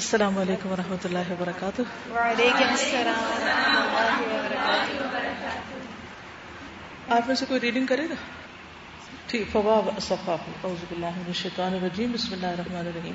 السلام علیکم ورحمۃ اللہ وبرکاتہ۔ وعلیکم السلام ورحمۃ اللہ وبرکاتہ۔ آپ میں سے کوئی ریڈنگ کرے گا؟ ٹھیک فواب صفاف اعوذ باللہ من الشیطان الرجیم بسم اللہ الرحمن الرحیم۔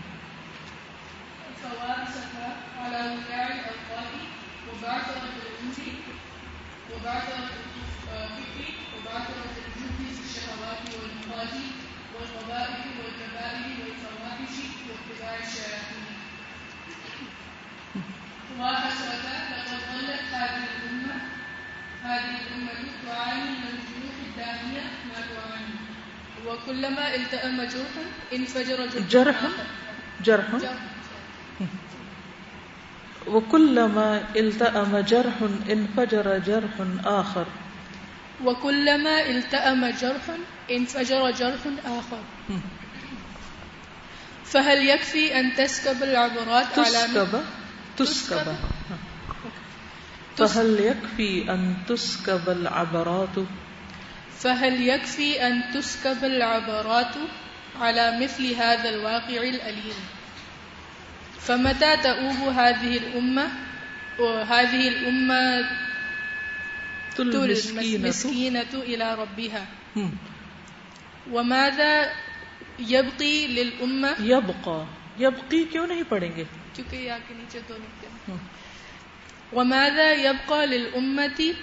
وكلما التأم جرح انفجر جرح جرح وكلما التأم جرح انفجر جرح آخر وكلما التأم جرح انفجر جرح آخر فهل يكفي أن تسكب العبرات على تسكب تسكب فهل يكفي أن تسكب العبرات؟ فهل يكفي أن تسكب العبرات على مثل هذا الواقع الأليم؟ فمتى تؤوب هذه الأمة؟ وهذه الأمة المسكينة إلى ربها. وماذا يبقي للأمة؟ يبقى. يبقي کیوں نہیں پڑھیں گے؟ کیونکہ یا کے نیچے دو نقطے وماذا يبقى للأمة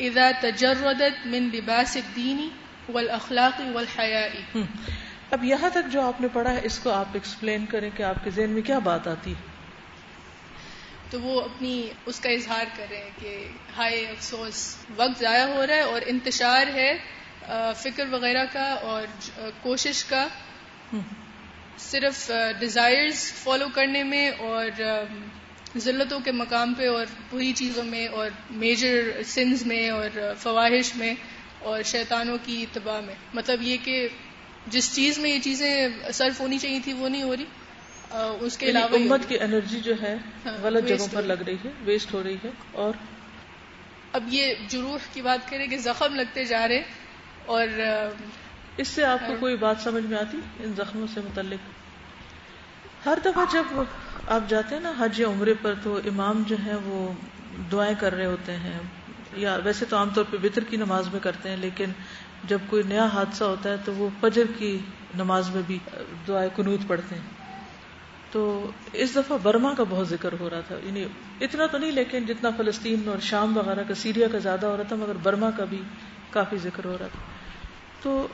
اذا تجردت من لباس والاخلاق والحیاء اب یہاں تک جو آپ نے پڑھا ہے اس کو آپ ایکسپلین کریں کہ آپ کے ذہن میں کیا بات آتی تو وہ اپنی اس کا اظہار کر رہے ہیں کہ ہائے افسوس وقت ضائع ہو رہا ہے اور انتشار ہے فکر وغیرہ کا اور کوشش کا۔ صرف ڈیزائرز فالو کرنے میں اور ذلتوں کے مقام پہ اور بری چیزوں میں اور میجر سنز میں اور فواہش میں اور شیطانوں کی اتباع میں. مطلب یہ کہ جس چیز میں یہ چیزیں صرف ہونی چاہیے تھی وہ نہیں ہو رہی اس کے یعنی علاوہ امت کی انرجی جو ہے ہاں، غلط جگہوں پر لگ رہی ہے ویسٹ ہو رہی ہے اور اب یہ جروح کی بات کریں کہ زخم لگتے جا رہے اور اس سے آپ کو کوئی بات سمجھ میں آتی؟ ان زخموں سے متعلق۔ ہر دفعہ جب آپ جاتے ہیں نا حج یا عمرے پر تو امام جو ہے وہ دعائیں کر رہے ہوتے ہیں۔ یا ویسے تو عام طور پہ بطر کی نماز میں کرتے ہیں، لیکن جب کوئی نیا حادثہ ہوتا ہے تو وہ فجر کی نماز میں بھی دعائیں کنوت پڑھتے ہیں۔ تو اس دفعہ برما کا بہت ذکر ہو رہا تھا۔ یعنی اتنا تو نہیں، لیکن جتنا فلسطین اور شام وغیرہ کا، سیریا کا زیادہ ہو رہا تھا، مگر برما کا بھی کافی ذکر ہو رہا تھا۔ تو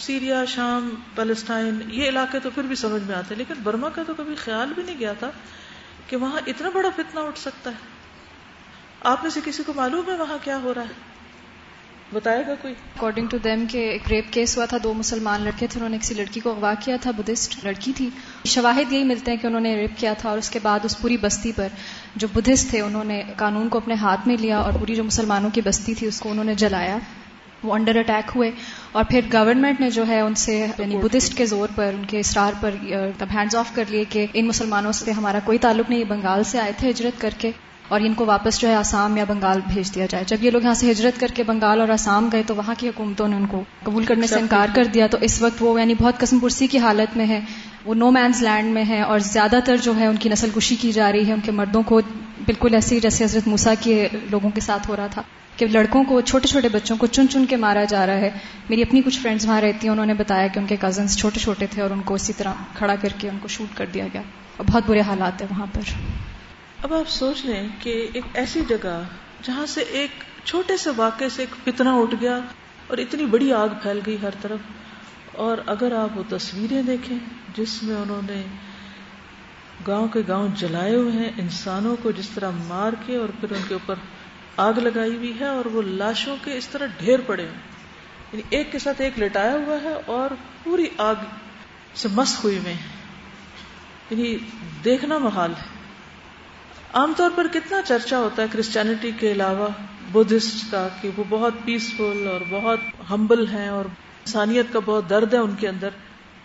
سیریا، شام پیلسٹائن یہ علاقے تو پھر بھی سمجھ میں آتے لیکن برما کا تو کبھی خیال بھی نہیں گیا تھا کہ وہاں اتنا بڑا فتنہ اٹھ سکتا ہے۔ آپ میں سے کسی کو معلوم ہے وہاں کیا ہو رہا ہے؟ بتائے گا کوئی؟ اکارڈنگ ٹو دیم کہ ایک ریپ کیس ہوا تھا، دو مسلمان لڑکے تھے، انہوں نے کسی لڑکی کو اغوا کیا تھا بدھسٹ لڑکی تھی۔ شواہد یہی ملتے ہیں کہ انہوں نے ریپ کیا تھا اور اس کے بعد اس پوری بستی پر جو بدھسٹ تھے، انہوں نے قانون کو اپنے ہاتھ میں لیا اور پوری جو مسلمانوں کی بستی تھی، اس کو انہوں نے جلایا۔ وہ انڈر اٹیک ہوئے اور پھر گورنمنٹ نے جو ہے ان سے یعنی بدھسٹ کے زور پر ان کے اسرار پر ہینڈز آف کر لیے کہ ان مسلمانوں سے ہمارا کوئی تعلق نہیں بنگال سے آئے تھے ہجرت کر کے اور ان کو واپس جو ہے آسام یا بنگال بھیج دیا جائے۔ جب یہ لوگ یہاں سے ہجرت کر کے بنگال اور آسام گئے تو وہاں کی حکومتوں نے ان کو قبول کرنے سے انکار کر دیا۔ تو اس وقت وہ یعنی بہت قسم پرسی کی حالت میں ہے وہ نو مینز لینڈ میں ہے اور زیادہ تر جو ہے ان کی نسل کشی کی جا رہی ہے ان کے مردوں کو بالکل ایسے ہی جیسے حضرت موسا کے لوگوں کے ساتھ ہو رہا تھا۔ کہ لڑکوں کو، چھوٹے چھوٹے بچوں کو چن چن کے مارا جا رہا ہے۔ میری اپنی کچھ فرینڈز وہاں رہتی ہیں، انہوں نے بتایا کہ ان کے کزنس چھوٹے چھوٹے تھے اور ان کو اسی طرح کھڑا کر کے ان کو شوٹ کر دیا گیا۔ اور بہت برے حالات ہیں وہاں پر۔ اب آپ سوچ لیں کہ ایک ایسی جگہ جہاں سے ایک چھوٹے سے واقعے سے ایک فتنہ اٹھ گیا اور اتنی بڑی آگ پھیل گئی ہر طرف۔ اور اگر آپ وہ تصویریں دیکھیں جس میں انہوں نے گاؤں کے گاؤں جلائے ہوئے ہیں، انسانوں کو جس طرح مار کے اور پھر ان کے اوپر آگ لگائی ہوئی ہے اور وہ لاشوں کے اس طرح ڈھیر پڑے ہوئے یعنی ایک کے ساتھ ایک لٹایا ہوا ہے اور پوری آگ سے مسک ہوئی ہوئے ہیں۔ یعنی دیکھنا محال ہے۔ عام طور پر کتنا چرچا ہوتا ہے کرسچینٹی کے علاوہ بدھسٹ کا، کہ وہ بہت پیسفل اور بہت ہمبل ہیں اور انسانیت کا بہت درد ہے ان کے اندر۔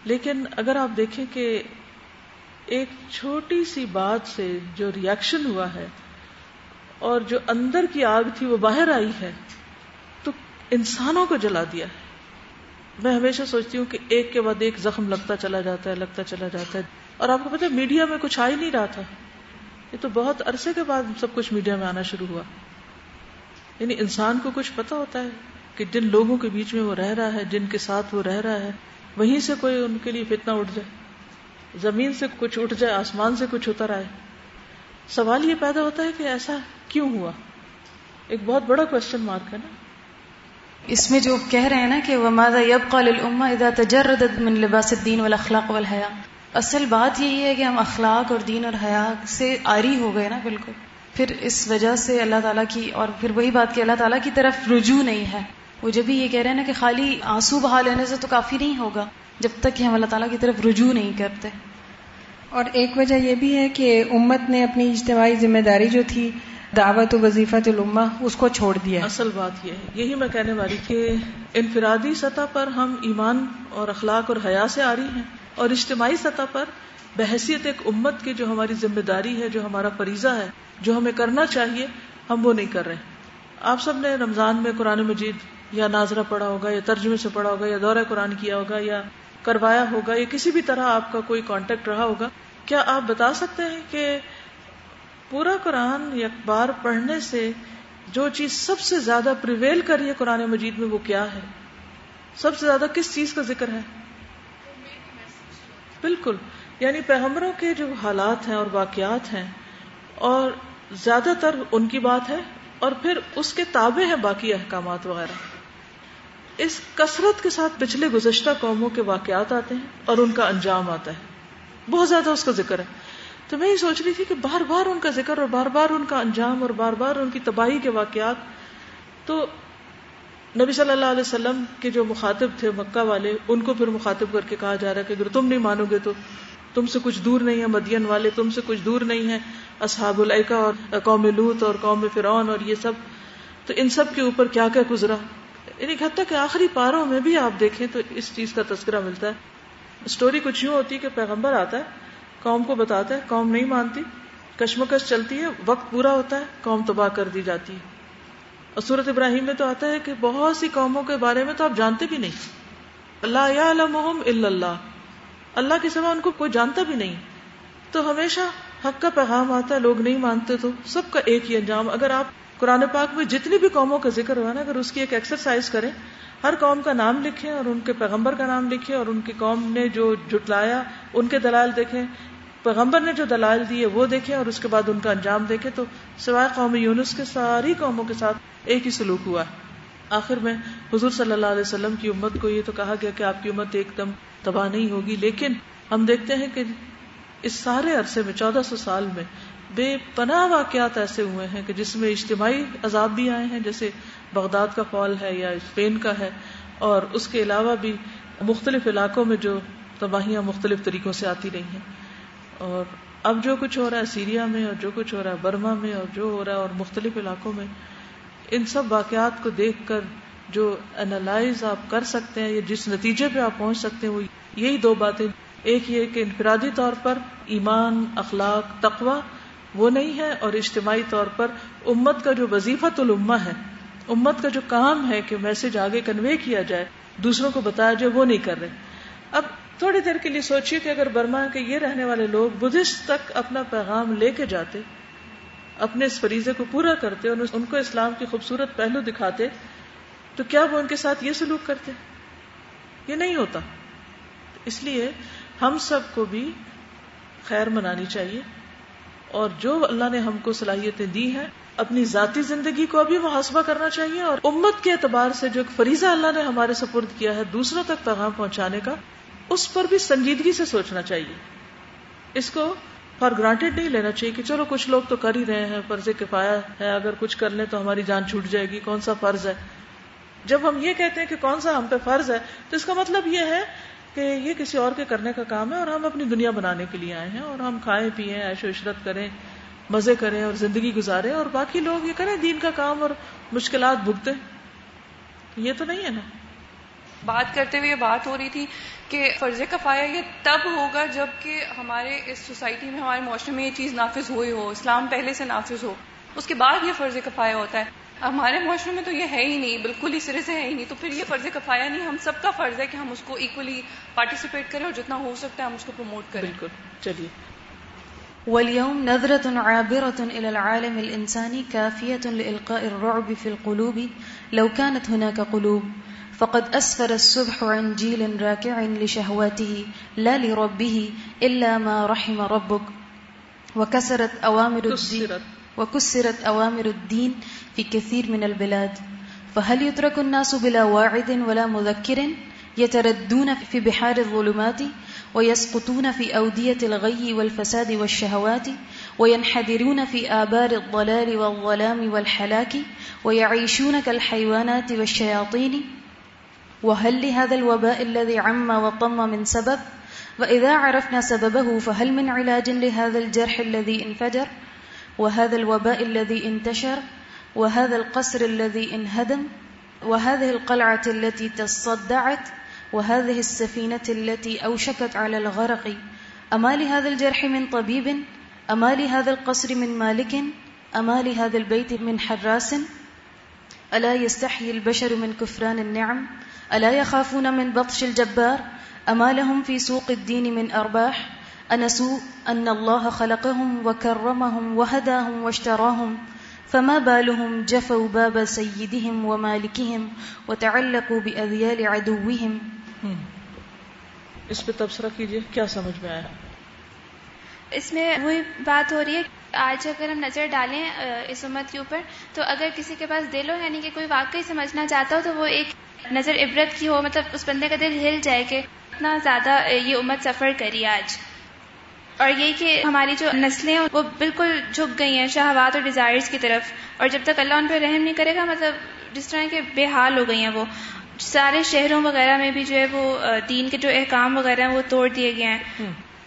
لیکن اگر آپ دیکھیں کہ ایک چھوٹی سی بات سے جو ریئیکشن ہوا ہے اور جو اندر کی آگ تھی وہ باہر آئی ہے، تو انسانوں کو جلا دیا ہے۔ میں ہمیشہ سوچتی ہوں کہ ایک کے بعد ایک زخم لگتا چلا جاتا ہے، لگتا چلا جاتا ہے۔ اور آپ کو پتا میڈیا میں کچھ آ ہی نہیں رہا تھا۔ یہ تو بہت عرصے کے بعد سب کچھ میڈیا میں آنا شروع ہوا۔ یعنی انسان کو کچھ پتا ہوتا ہے کہ جن لوگوں کے بیچ میں وہ رہ رہا ہے، جن کے ساتھ وہ رہ رہا ہے، وہیں سے کوئی ان کے لیے فتنا اٹھ جائے۔ زمین سے کچھ اٹھ جائے، آسمان سے کچھ اتر آئے۔ سوال یہ پیدا ہوتا ہے کہ ایسا کیوں ہوا؟ ایک بہت بڑا کوشچن مارک ہے نا؟ اس میں جو کہہ رہے ہیں نا کہ وہ مادا یب قال ادا تجرد من لباس الدین والاخلاق والحیا اصل بات یہی ہے کہ ہم اخلاق اور دین اور حیا سے آری ہو گئے نا بالکل۔ پھر اس وجہ سے اللہ تعالیٰ کی اور پھر وہی بات کہ اللہ تعالیٰ کی طرف رجوع نہیں ہے۔ وہ جب بھی یہ کہہ رہے ہیں نا کہ خالی آنسو بہا لینے سے تو کافی نہیں ہوگا جب تک کہ ہم اللہ تعالیٰ کی طرف رجوع نہیں کرتے۔ اور ایک وجہ یہ بھی ہے کہ امت نے اپنی اجتماعی ذمہ داری جو تھی دعوت و وظیفہ الما اس کو چھوڑ دیا اصل بات یہ ہے۔ یہی میں کہنے والی کہ انفرادی سطح پر ہم ایمان اور اخلاق اور حیا سے آ رہی ہیں اور اجتماعی سطح پر بحثیت ایک امت کی جو ہماری ذمہ داری ہے، جو ہمارا فریضہ ہے، جو ہمیں کرنا چاہیے، ہم وہ نہیں کر رہے۔ آپ سب نے رمضان میں قرآن مجید یا ناظرہ پڑھا ہوگا، یا ترجمے سے پڑھا ہوگا، یا دورہ قرآن کیا ہوگا، یا کروایا ہوگا، یا کسی بھی طرح آپ کا کوئی کانٹیکٹ رہا ہوگا، کیا آپ بتا سکتے ہیں کہ پورا قرآن اخبار پڑھنے سے جو چیز سب سے زیادہ پریویل کر رہی ہے قرآن مجید میں وہ کیا ہے؟ سب سے زیادہ کس چیز کا ذکر ہے؟ بالکل یعنی پیغمبروں کے جو حالات ہیں اور واقعات ہیں اور زیادہ تر ان کی بات ہے اور پھر اس کے تابع ہیں باقی احکامات وغیرہ۔ اس کثرت کے ساتھ پچھلے گزشتہ قوموں کے واقعات آتے ہیں اور ان کا انجام آتا ہے۔ بہت زیادہ اس کا ذکر ہے۔ تو میں یہ سوچ رہی تھی کہ بار بار ان کا ذکر اور بار بار ان کا انجام اور بار بار ان کی تباہی کے واقعات تو نبی صلی اللہ علیہ وسلم کے جو مخاطب تھے مکہ والے، ان کو پھر مخاطب کر کے کہا جا رہا ہے کہ اگر تم نہیں مانو گے تو تم سے کچھ دور نہیں ہے، مدین والے تم سے کچھ دور نہیں ہے اصحاب العقا اور قوم لوت اور قوم فرعون اور یہ سب۔ تو ان سب کے اوپر کیا کیا گزرا؟ یعنی حد تک آخری پاروں میں بھی آپ دیکھیں تو اس چیز کا تذکرہ ملتا ہے۔ اسٹوری کچھ یوں ہوتی ہے کہ پیغمبر آتا ہے قوم کو بتاتا ہے، قوم نہیں مانتی۔ کشمکش چلتی ہے، وقت پورا ہوتا ہے، قوم تباہ کر دی جاتی ہے۔ اور سورت ابراہیم میں تو آتا ہے کہ بہت سی قوموں کے بارے میں تو آپ جانتے بھی نہیں۔ اللہ اللہ۔ اللہ کے سوا ان کو کوئی جانتا بھی نہیں۔ تو ہمیشہ حق کا پیغام آتا ہے، لوگ نہیں مانتے تو سب کا ایک ہی انجام۔ اگر آپ قرآن پاک میں جتنی بھی قوموں کا ذکر ہوا نا، اگر اس کی ایک ایکسرسائز کریں، ہر قوم کا نام لکھیں اور ان کے پیغمبر کا نام لکھیں اور ان کی قوم نے جو جٹلایا ان کے دلائل دیکھیں پیغمبر نے جو دلائل دیے وہ دیکھیں اور اس کے بعد ان کا انجام دیکھیں، تو سوائے قوم یونس کے، ساری قوموں کے ساتھ ایک ہی سلوک ہوا آخر میں حضور صلی اللہ علیہ وسلم کی امت کو یہ تو کہا گیا کہ آپ کی امت ایک دم تباہ نہیں ہوگی، لیکن ہم دیکھتے ہیں کہ اس سارے عرصے میں، چودہ سو سال میں بے پناہ واقعات ایسے ہوئے ہیں کہ جس میں اجتماعی عذاب بھی آئے ہیں، جیسے بغداد کا فال ہے یا اسپین کا ہے، اور اس کے علاوہ بھی مختلف علاقوں میں جو تباہیاں مختلف طریقوں سے آتی رہی ہیں۔ اور اب جو کچھ ہو رہا ہے سیریا میں اور جو کچھ ہو رہا ہے برما میں اور جو ہو رہا ہے اور مختلف علاقوں میں، ان سب واقعات کو دیکھ کر جو انالائز آپ کر سکتے ہیں، یا جس نتیجے پہ آپ پہنچ سکتے ہیں، وہ یہی دو باتیں۔ ایک یہ کہ انفرادی طور پر ایمان، اخلاق تقوا وہ نہیں ہے، اور اجتماعی طور پر امت کا جو وظیفہ الما ہے، امت کا جو کام ہے کہ میسج آگے کنوے کیا جائے، دوسروں کو بتایا جائے، وہ نہیں کر رہے۔ اب تھوڑی دیر کے لیے سوچیے کہ اگر برما کے یہ رہنے والے لوگ بدھسٹ تک اپنا پیغام لے کے جاتے، اپنے اس فریضے کو پورا کرتے اور ان کو اسلام کی خوبصورت پہلو دکھاتے، تو کیا وہ ان کے ساتھ یہ سلوک کرتے؟ یہ نہیں ہوتا۔ اس لیے ہم سب کو بھی خیر منانی چاہیے اور جو اللہ نے ہم کو صلاحیتیں دی ہیں، اپنی ذاتی زندگی کو ابھی محاسبہ کرنا چاہیے اور امت کے اعتبار سے جو ایک فریضہ اللہ نے ہمارے سپرد کیا ہے، دوسروں تک پیغام پہنچانے کا اس پر بھی سنجیدگی سے سوچنا چاہیے۔ اس کو فار گرانٹیڈ نہیں لینا چاہیے کہ چلو کچھ لوگ تو کر ہی رہے ہیں، فرض کفایا ہے، اگر کچھ کر لیں تو ہماری جان چھوٹ جائے گی، کون سا فرض ہے؟ جب ہم یہ کہتے ہیں کہ کون سا ہم پہ فرض ہے، تو اس کا مطلب یہ ہے کہ یہ کسی اور کے کرنے کا کام ہے اور ہم اپنی دنیا بنانے کے لیے آئے ہیں اور ہم کھائیں پیئیں ایش و عشرت کریں، مزے کریں اور زندگی گزارے اور باقی لوگ یہ کریں دین کا کام اور مشکلات بھگتے یہ تو نہیں ہے نا۔ بات کرتے ہوئے یہ بات ہو رہی تھی کہ فرض کفایا یہ تب ہوگا جبکہ ہمارے اس سوسائٹی میں ہمارے معاشرے میں یہ چیز نافذ ہوئی ہو اسلام پہلے سے نافذ ہو اس کے بعد یہ فرض کفایا ہوتا ہے۔ ہمارے معاشرے میں تو یہ ہے ہی نہیں بالکل ہی سرے سے ہے ہی نہیں۔ تو پھر یہ فرض کفایا نہیں ہم سب کا فرض ہے کہ ہم اس کو ایکولی پارٹیسپیٹ کریں اور جتنا ہو سکتا ہے ہم اس کو پروموٹ کریں۔ بالکل چلیے۔ واليوم نظرة عابرة إلى العالم الإنساني كافية لإلقاء الرعب في القلوب لو كانت هناك قلوب۔ فقد أسفر السبح عن جيل راكع لشهواته لا لربه إلا ما رحم ربك وكسرت أوامر الدين كسرت. وكسرت أوامر الدين في كثير من البلاد فهل يترك الناس بلا واعد ولا مذكر يتردون في بحار الظلمات ويسقطون في أودية الغي والفساد والشهوات وينحدرون في آبار الضلال والظلام والحلاك ويعيشون كالحيوانات والشياطين وهل لهذا الوباء الذي عم وطم من سبب؟ وإذا عرفنا سببه، فهل من علاج لهذا الجرح الذي انفجر؟ وهذا الوباء الذي انتشر؟ وهذا القصر الذي انهدم؟ وهذه القلعة التي تصدعت؟ وهذه السفينة التي أوشكت على الغرق؟ أما لهذا الجرح من طبيب؟ أما لهذا القصر من مالك؟ أما لهذا البيت من حراس؟ ألا يستحيي البشر من كفران النعم؟ ألا يخافون من بطش الجبار؟ أما لهم في سوق الدين من أرباح؟ أنسوا أن الله خلقهم وكرمهم وهداهم واشتراهم فما بالهم جفوا باب سيدهم ومالكهم وتعلقوا بأذيال عدوهم۔ اس پہ تبصرہ کیجیے کیا سمجھ میں آیا؟ اس میں وہی بات ہو رہی ہے آج اگر ہم نظر ڈالیں اس امت کے اوپر، تو اگر کسی کے پاس دل ہو یعنی کہ کوئی واقعی سمجھنا چاہتا ہو، تو وہ ایک نظر عبرت کی ہو مطلب اس بندے کا دل ہل جائے کہ اتنا زیادہ یہ امت سفر کری آج۔ اور یہ کہ ہماری جو نسلیں ہیں، وہ بالکل جھک گئی ہیں، شہوات اور ڈیزائرز کی طرف۔ اور جب تک اللہ ان پہ رحم نہیں کرے گا مطلب جس طرح کے بے حال ہو گئی ہیں وہ۔ سارے شہروں وغیرہ میں بھی جو ہے وہ دین کے جو احکام وغیرہ ہیں، وہ توڑ دیے گئے ہیں۔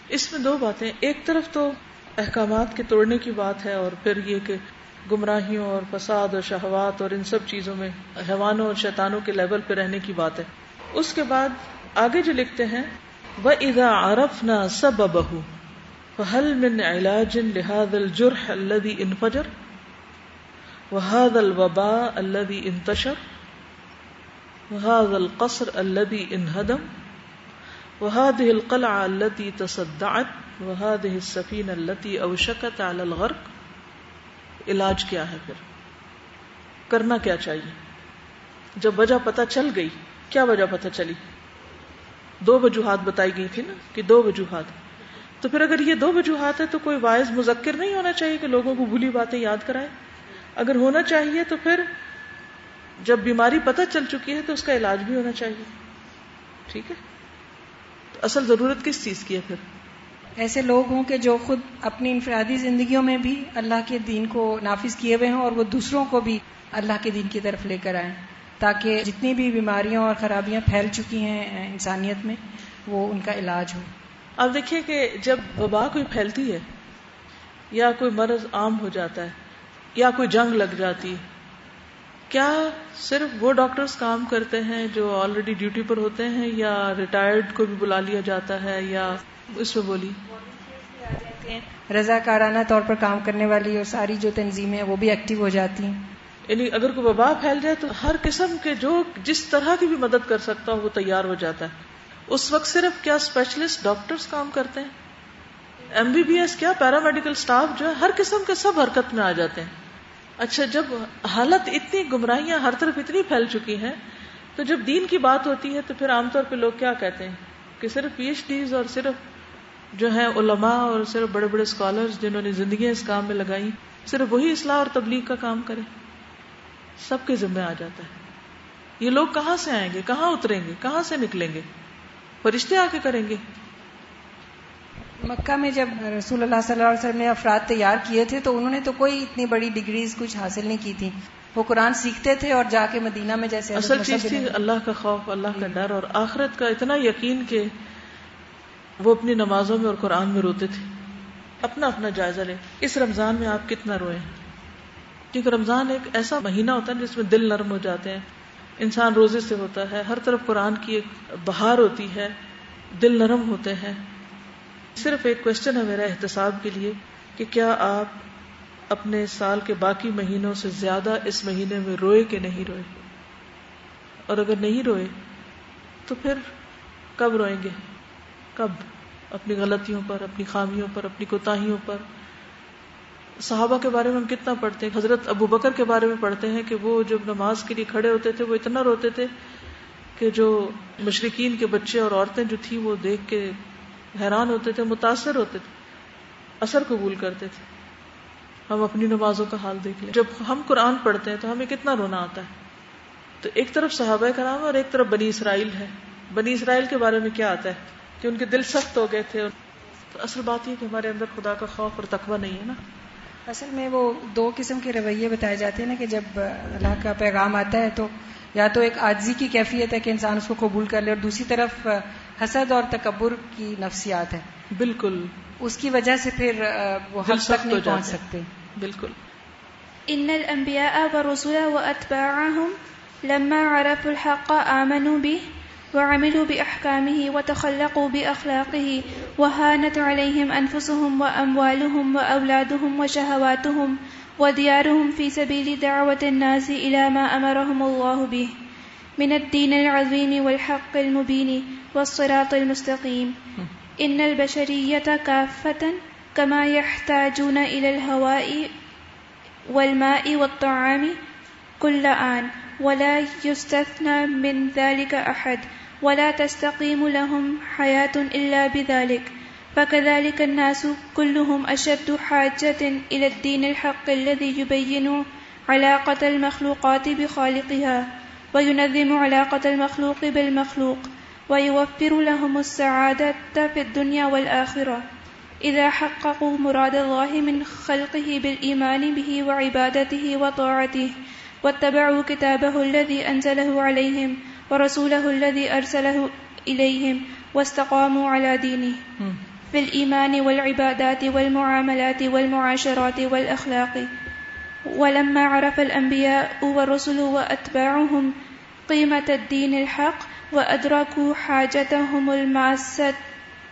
اس میں دو باتیں۔ ایک طرف تو احکامات کے توڑنے کی بات ہے اور پھر یہ کہ گمراہیوں اور فساد اور شہوات اور ان سب چیزوں میں حیوانوں اور شیطانوں کے لیول پہ رہنے کی بات ہے۔ اس کے بعد آگے جو لکھتے ہیں وہ ادا عرف نہ سب بہو حل من علاج لهذا الجرح الذي انفجر وهذا الوباء الذي انتشر وهذا القصر الذي انهدم وهذه القلعة التي تصدعت وهذه السفينة التي أوشكت على الغرق، علاج کیا ہے پھر؟ کرنا کیا چاہیے؟ جب وجہ پتہ چل گئی، کیا وجہ پتہ چلی؟ دو وجوہات بتائی گئی تھی نا کہ دو وجوہات۔ تو پھر اگر یہ دو وجوہات ہے تو کوئی واعظ مذکر نہیں ہونا چاہیے کہ لوگوں کو بھولی باتیں یاد کرائے؟ اگر ہونا چاہیے تو پھر جب بیماری پتہ چل چکی ہے تو اس کا علاج بھی ہونا چاہیے۔ ٹھیک ہے؟ تو اصل ضرورت کس چیز کی ہے پھر؟ ایسے لوگ ہوں کہ جو خود اپنی انفرادی زندگیوں میں بھی اللہ کے دین کو نافذ کیے ہوئے ہوں اور وہ دوسروں کو بھی اللہ کے دین کی طرف لے کر آئیں۔ تاکہ جتنی بھی بیماریاں اور خرابیاں پھیل چکی ہیں انسانیت میں، وہ ان کا علاج ہو۔ اب دیکھیے کہ جب وبا کوئی پھیلتی ہے یا کوئی مرض عام ہو جاتا ہے یا کوئی جنگ لگ جاتی ہے کیا صرف وہ ڈاکٹرز کام کرتے ہیں جو آلریڈی ڈیوٹی پر ہوتے ہیں یا ریٹائرڈ کو بھی بلا لیا جاتا ہے یا اس میں بولی رضا کارانہ طور پر کام کرنے والی اور ساری جو تنظیمیں ہیں وہ بھی ایکٹیو ہو جاتی ہیں۔ یعنی اگر کوئی وبا پھیل جائے تو ہر قسم کے جو جس طرح کی بھی مدد کر سکتا ہو وہ تیار ہو جاتا ہے۔ اس وقت صرف کیا اسپیشلسٹ ڈاکٹرز کام کرتے ہیں؟ ایم بی بی ایس کیا پیرامیڈیکل سٹاف جو ہے ہر قسم کے سب حرکت میں آ جاتے ہیں۔ اچھا جب حالت اتنی گمراہیاں ہر طرف اتنی پھیل چکی ہیں، تو جب دین کی بات ہوتی ہے، تو پھر عام طور پہ لوگ کیا کہتے ہیں؟ کہ صرف پی ایچ ڈیز اور صرف جو ہے علماء اور صرف بڑے بڑے اسکالرز جنہوں نے زندگیاں اس کام میں لگائی صرف وہی اصلاح اور تبلیغ کا کام کرے سب کے ذمہ آ جاتا ہے۔ یہ لوگ کہاں سے آئیں گے؟ کہاں اتریں گے؟ کہاں سے نکلیں گے؟ فرشتے آ کے کریں گے؟ مکہ میں جب رسول اللہ صلی اللہ علیہ وسلم نے افراد تیار کیے تھے تو انہوں نے تو کوئی اتنی بڑی ڈگریز کچھ حاصل نہیں کی تھی۔ وہ قرآن سیکھتے تھے اور جا کے مدینہ میں جیسے اصل چیز تھی اللہ کا خوف اللہ کا ڈر اور آخرت کا اتنا یقین کہ وہ اپنی نمازوں میں اور قرآن میں روتے تھے۔ اپنا اپنا جائزہ لے۔ اس رمضان میں آپ کتنا روئے کیونکہ رمضان ایک ایسا مہینہ ہوتا ہے جس میں دل نرم ہو جاتے ہیں۔ انسان روزے سے ہوتا ہے ہر طرف قرآن کی ایک بہار ہوتی ہے دل نرم ہوتے ہیں۔ صرف ایک کوشچن ہے میرا احتساب کے لیے کہ کیا آپ اپنے سال کے باقی مہینوں سے زیادہ اس مہینے میں روئے کہ نہیں روئے؟ اور اگر نہیں روئے تو پھر کب روئیں گے؟ کب؟ اپنی غلطیوں پر، اپنی خامیوں پر، اپنی کوتاہیوں پر۔ صحابہ کے بارے میں ہم کتنا پڑھتے ہیں؟ حضرت ابو بکر کے بارے میں پڑھتے ہیں کہ وہ جب نماز کے لیے کھڑے ہوتے تھے، وہ اتنا روتے تھے کہ جو مشرقین کے بچے اور عورتیں جو تھی وہ دیکھ کے حیران ہوتے تھے، متاثر ہوتے تھے، اثر قبول کرتے تھے۔ ہم اپنی نمازوں کا حال دیکھ لیں۔ جب ہم قرآن پڑھتے ہیں تو ہمیں کتنا رونا آتا ہے۔ تو ایک طرف صحابہ کرام اور ایک طرف بنی اسرائیل ہے بنی اسرائیل کے بارے میں کیا آتا ہے؟ کہ ان کے دل سخت ہو گئے تھے۔ تو اصل بات یہ کہ ہمارے اندر خدا کا خوف اور تقوی نہیں ہے نا۔ اصل میں وہ دو قسم کے رویے بتائے جاتے ہیں نا کہ جب اللہ کا پیغام آتا ہے تو یا تو ایک آجزی کی کیفیت ہے کہ انسان اس کو قبول کر لے اور دوسری طرف حسد اور تکبر کی نفسیات ہے بالکل۔ اس کی وجہ سے پھر وہ حل تک نہیں پہنچ سکتے۔ بالکل۔ ان الانبیاء والرسول واتباعهم لما عرفوا الحق آمنوا به وعملوا بأحكامه وتخلقوا بأخلاقه وهانت عليهم أنفسهم وأموالهم وأولادهم وشهواتهم وديارهم في سبيل دعوة الناس إلى ما أمرهم الله به من الدين العظيم والحق المبين والصراط المستقيم. إن البشرية كافة كما يحتاجون إلى الهواء والماء والطعام كل آن. ولا يستثنى من ذلك أحد. ولا تستقيم لهم حياة إلا بذلك. فكذلك الناس كلهم أشد حاجة إلى الدين الحق الذي يبين علاقة المخلوقات بخالقها. وينظم علاقة المخلوق بالمخلوق. ويوفر لهم السعادة في الدنيا والآخرة إذا حققوا مراد الله من خلقه بالإيمان به وعبادته وطاعته واتبعوا كتابه الذي أنزله عليهم ورسوله الذي أرسله إليهم واستقاموا على دينه في الإيمان والعبادات والمعاملات والمعاشرات والأخلاق ولما عرف الأنبياء والرسل وأتباعهم قيمة الدين الحق وأدركوا حاجتهم الماسة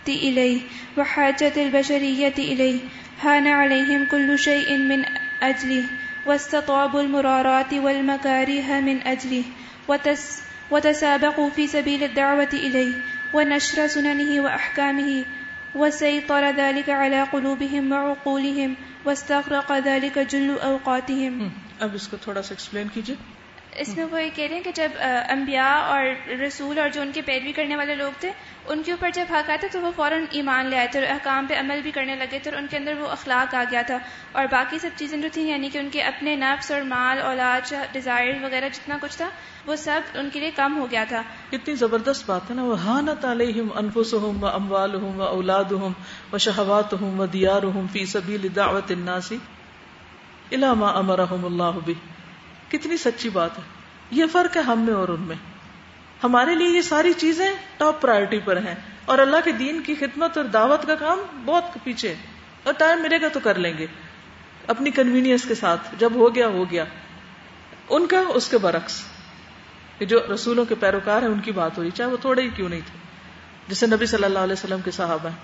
إليه وحاجة البشرية إليه هان عليهم كل شيء من أجله واستطابوا المرارات والمكاره من أجله وتس، وتسابقوا في سبيل الدعوة إليه ونشر سننه وأحكامه وسيطر ذلك على قلوبهم وعقولهم واستغرق ذلك جل أوقاتهم اب اس کو تھوڑا سا ایکسپلین کیجیے اس میں وہ یہ کہہ رہے ہیں کہ جب انبیاء اور رسول اور جو ان کے پیروی کرنے والے لوگ تھے، ان کے اوپر جب حق آتا تو وہ فوراً ایمان لے آئے تھے اور احکام پہ عمل بھی کرنے لگے تھے اور ان کے اندر وہ اخلاق آ گیا تھا۔ اور باقی سب چیزیں جو تھیں یعنی کہ ان کے اپنے نفس اور مال، اولاد ڈیزائر وغیرہ جتنا کچھ تھا، وہ سب ان کے لیے کم ہو گیا تھا۔ کتنی زبردست بات ہے نا۔ وہ حانت علیہم انفسہم و اموالہم و اولادہم و شہواتہم و دیارہم فی سبیل دعوت الناس الا ما امرہم اللہ بھی کتنی سچی بات ہے۔ یہ فرق ہے ہم میں اور ان میں۔ ہمارے لیے یہ ساری چیزیں ٹاپ پرائرٹی پر ہیں۔ اور اللہ کے دین کی خدمت اور دعوت کا کام بہت پیچھے اور ٹائم ملے گا تو کر لیں گے۔ اپنی کنوینئنس کے ساتھ، جب ہو گیا ہو گیا۔ ان کا، اس کے برعکس۔ جو رسولوں کے پیروکار ہیں، ان کی بات ہو رہی۔ چاہے وہ تھوڑے ہی کیوں نہیں تھے۔ جسے نبی صلی اللہ علیہ وسلم کے صحابہ ہیں۔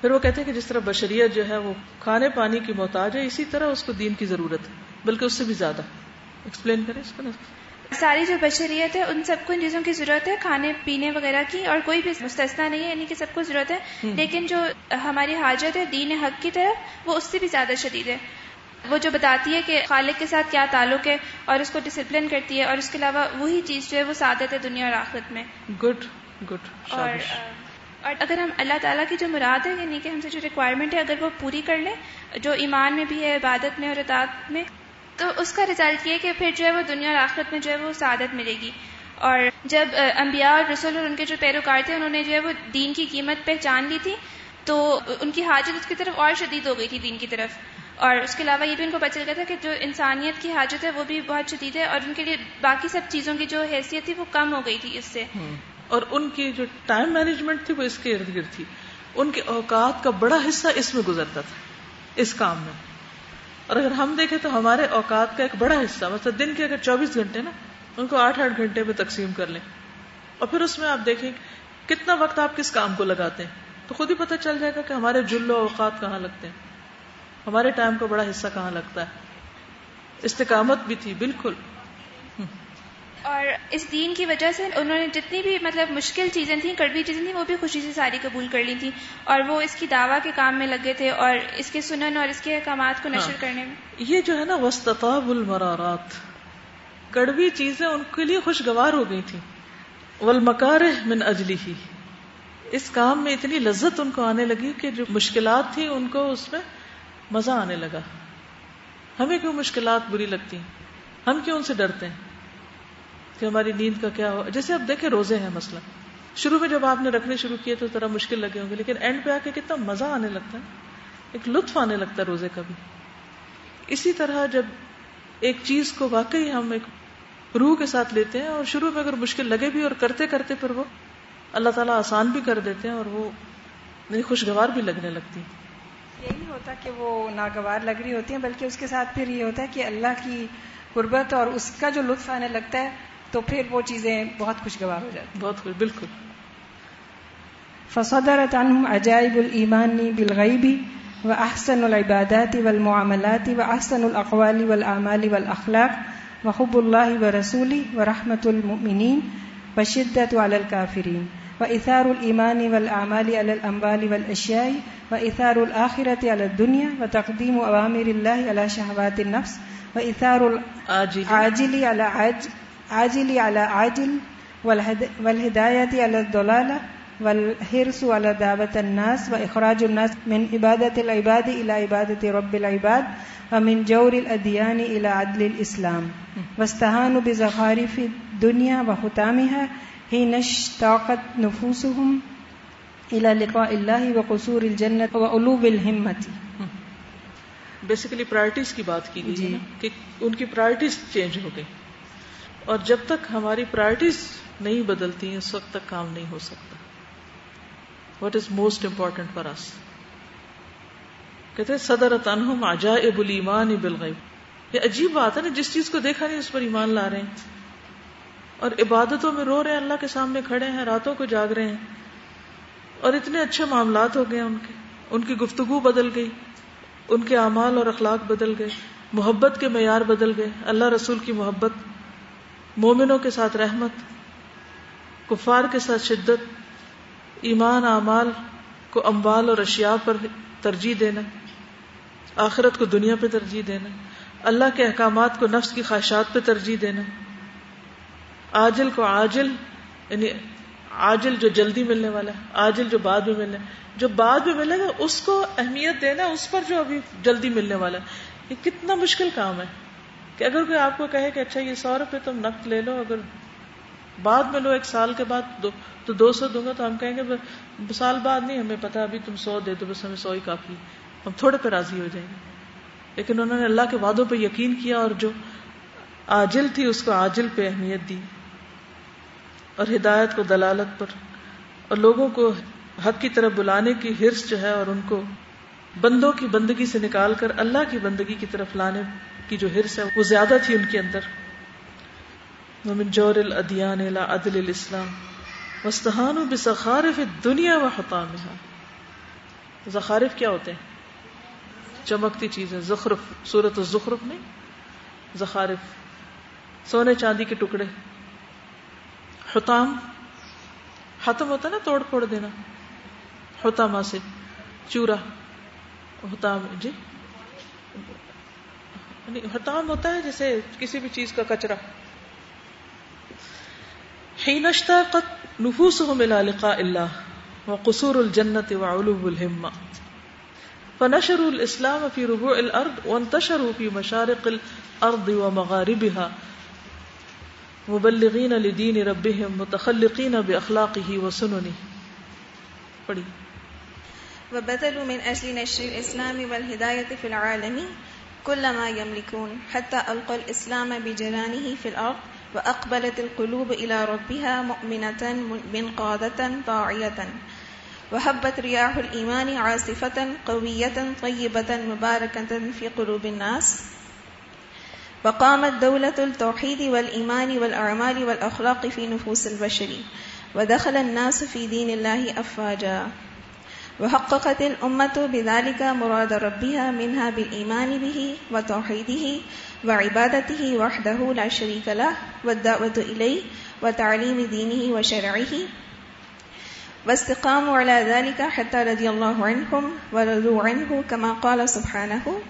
پھر وہ کہتے ہیں کہ جس طرح بشریت جو ہے، وہ کھانے پانی کی محتاج ہے، اسی طرح اس کو دین کی ضرورت ہے۔ بلکہ اس سے بھی زیادہ۔ ایکسپلین کریں اس کو ساری جو بشریت ہے ان سب کو ان چیزوں کی ضرورت ہے کھانے پینے وغیرہ کی اور کوئی بھی مستثنا نہیں ہے یعنی کہ سب کو ضرورت ہے۔ لیکن جو ہماری حاجت ہے دین حق کی طرف وہ اس سے بھی زیادہ شدید ہے۔ وہ جو بتاتی ہے کہ خالق کے ساتھ کیا تعلق ہے اور اس کو ڈسپلن کرتی ہے اور اس کے علاوہ وہی چیز جو ہے وہ سعادت ہے دنیا اور آخرت میں۔ گڈ گڈ اور اور اگر ہم اللہ تعالیٰ کی جو مراد ہے یعنی کہ ہم سے جو ریکوائرمنٹ ہے اگر وہ پوری کر لیں جو ایمان میں بھی ہے عبادت میں اور اطاعت میں تو اس کا ریزلٹ یہ کہ پھر جو ہے وہ دنیا اور آخرت میں جو ہے وہ سعادت ملے گی۔ اور جب انبیاء اور رسول اور ان کے جو پیروکار تھے، انہوں نے جو ہے وہ دین کی قیمت پہچان لی تھی، تو ان کی حاجت اس کی طرف اور شدید ہو گئی تھی دین کی طرف۔ اور اس کے علاوہ یہ بھی ان کو پتہ چل گیا تھا کہ جو انسانیت کی حاجت ہے وہ بھی بہت شدید ہے اور ان کے لیے باقی سب چیزوں کی جو حیثیت تھی وہ کم ہو گئی تھی اس سے۔ اور ان کی جو ٹائم مینجمنٹ تھی وہ اس کے ارد گرد تھی۔ ان کے اوقات کا بڑا حصہ اس میں گزرتا تھا، اس کام میں۔ اور اگر ہم دیکھیں تو ہمارے اوقات کا ایک بڑا حصہ مطلب دن کے اگر چوبیس گھنٹے نا، ان کو آٹھ آٹھ گھنٹے میں تقسیم کر لیں۔ اور پھر اس میں آپ دیکھیں کتنا وقت آپ کس کام کو لگاتے ہیں۔ تو خود ہی پتہ چل جائے گا کہ ہمارے جلو اوقات کہاں لگتے ہیں۔ ہمارے ٹائم کا بڑا حصہ کہاں لگتا ہے۔ استقامت بھی تھی، بالکل۔ اور اس دین کی وجہ سے انہوں نے جتنی بھی مطلب مشکل چیزیں تھیں کڑوی چیزیں تھیں وہ بھی خوشی سے ساری قبول کر لی تھیں۔ اور وہ اس کی دعوی کے کام میں لگے تھے اور اس کے سنن اور اس کے احکامات کو نشر ہاں۔ کرنے میں۔ یہ جو ہے نا وسطاب المرارات۔ کڑوی چیزیں ان کے لیے خوشگوار ہو گئی تھی والمکار من اجلی ہی اس کام میں اتنی لذت ان کو آنے لگی کہ جو مشکلات تھی ان کو اس میں مزہ آنے لگا۔ ہمیں کیوں مشکلات بری لگتی؟ ہیں ہم کیوں ان سے ڈرتے ہیں؟ کہ ہماری نیند کا کیا ہو۔ جیسے اب دیکھیں روزے ہیں مسئلہ شروع میں جب آپ نے رکھنے شروع کیے تو ذرا مشکل لگے ہوں گے، لیکن اینڈ پہ آ کے کتنا مزہ آنے لگتا ہے۔ ایک لطف آنے لگتا ہے روزے کا بھی۔ اسی طرح جب ایک چیز کو واقعی ہم ایک روح کے ساتھ لیتے ہیں اور شروع میں اگر مشکل لگے بھی اور کرتے کرتے پھر وہ اللہ تعالیٰ آسان بھی کر دیتے ہیں اور وہ یعنی خوشگوار بھی لگنے لگتی یہی نہیں ہوتا کہ وہ ناگوار لگ رہی ہوتی ہیں، بلکہ اس کے ساتھ پھر یہ ہوتا ہے کہ اللہ کی قربت اور اس کا جو لطف آنے لگتا ہے تو پھر وہ چیزیں بہت خوشگوار ہو جاتی بہت خوش بالکل۔ فصدرت عنهم عجائب الایمان بالغیب واحسن العبادات والمعاملات واحسن الاقوال والاعمال والاخلاق وحب الله ورسوله ورحمة المؤمنين وشدة على الكافرين وإثار الإيمان والأعمال على الأموال والأشياء وإثار الآخرة على الدنيا وتقديم أوامر الله على شهوات النفس وإثار العاجل على عاجل عاجل على عاجل والهداية على الضلالة والحرص على دعوة الناس وإخراج الناس من عبادة العباد إلى عبادة رب العباد ومن جور الأديان إلى عدل الإسلام. واستهانوا بزخارف الدنيا وختامها حين اشتاقت نفوسهم إلى لقاء الله وقصور الجنة وعلوب الهمة. بیسیکلی پرائرٹیز کی بات کی گئی جی. کہ ان کی پرائرٹیز چینج ہو گئی۔ اور جب تک ہماری پرائرٹیز نہیں بدلتی ہیں، اس وقت تک کام نہیں ہو سکتا۔ What is most important for اس کہتے صدر تنہم عجائب الایمان بالغیب۔ یہ عجیب بات ہے نا، جس چیز کو دیکھا نہیں، اس پر ایمان لا رہے ہیں۔ اور عبادتوں میں رو رہے ہیں، اللہ کے سامنے کھڑے ہیں، راتوں کو جاگ رہے ہیں۔ اور اتنے اچھے معاملات ہو گئے ان کے۔ ان کی گفتگو بدل گئی، ان کے اعمال اور اخلاق بدل گئے، محبت کے معیار بدل گئے، اللہ رسول کی محبت مومنوں کے ساتھ رحمت، کفار کے ساتھ شدت، ایمان، اعمال کو اموال اور اشیاء پر ترجیح دینا، آخرت کو دنیا پہ ترجیح دینا، اللہ کے احکامات کو نفس کی خواہشات پہ ترجیح دینا آجل کو آجل یعنی آجل جو جلدی ملنے والا ہے آجل جو بعد میں ملنے، جو بعد میں ملے گا، اس کو اہمیت دینا، اس پر جو ابھی جلدی ملنے والا ہے، یہ کتنا مشکل کام ہے۔ کہ اگر کوئی آپ کو کہے کہ اچھا یہ سو روپے تم نقد لے لو، اگر بعد میں لو، ایک سال کے بعد دو، تو دو سو دوں گا، تو ہم کہیں گے سال بعد نہیں، ہمیں پتا ابھی تم سو دے دو، بس ہمیں سو ہی کافی۔ ہم تھوڑے پہ راضی ہو جائیں گے۔ لیکن انہوں نے اللہ کے وعدوں پہ یقین کیا اور جو آجل تھی، اس کو آجل پہ اہمیت دی۔ اور ہدایت کو دلالت پر۔ اور لوگوں کو حق کی طرف بلانے کی ہرس جو ہے، اور ان کو بندوں کی بندگی سے نکال کر اللہ کی بندگی کی طرف لانے کی جو ہرس ہے وہ زیادہ تھی ان کے اندر۔ ومن جور الادیان الى عدل الاسلام واستہان بسخارف الدنیا و حطامها زخارف کیا ہوتے ہیں؟ چمکتی چیزیں، زخرف صورت الزخرف نہیں؟ زخارف، سونے چاندی کے ٹکڑے۔ حتام ختم ہوتا نا توڑ پھوڑ دینا۔ حتامہ سے، چورا حتام جی۔ یعنی حتام ہوتا ہے جیسے کسی بھی چیز کا کچرا۔ حين اشتاقت نفوسهم الى لقاء الله وقصور الجنة وعلو الهمة فنشروا الإسلام في ربوع الأرض وانتشروا في مشارق الأرض ومغاربها مبلغين لدين ربهم متخلقين بأخلاقه وسننه پڑھی وبذلوا من أجل نشر الإسلام والهداية في العالم كل ما يملكون حتى ألقوا الإسلام بجرانه في الأرض وأقبلت القلوب إلى ربها مؤمنة منقادة طاعية وحبت رياح الإيمان عاصفة قوية طيبة مباركة في قلوب الناس وقامت دولة التوحيد والإيمان والأعمال والأخلاق في نفوس البشر ودخل الناس في دين الله أفواجا وحققت الأمة بذلك مراد ربها منها بالإيمان به وتوحيده وعبادته وحده لا شريك له والدعوة إليه وتعليم دينه وشرعه. واستقاموا على ذلك حتى رضي الله عنهم ورضوا عنه كما قال سبحانه.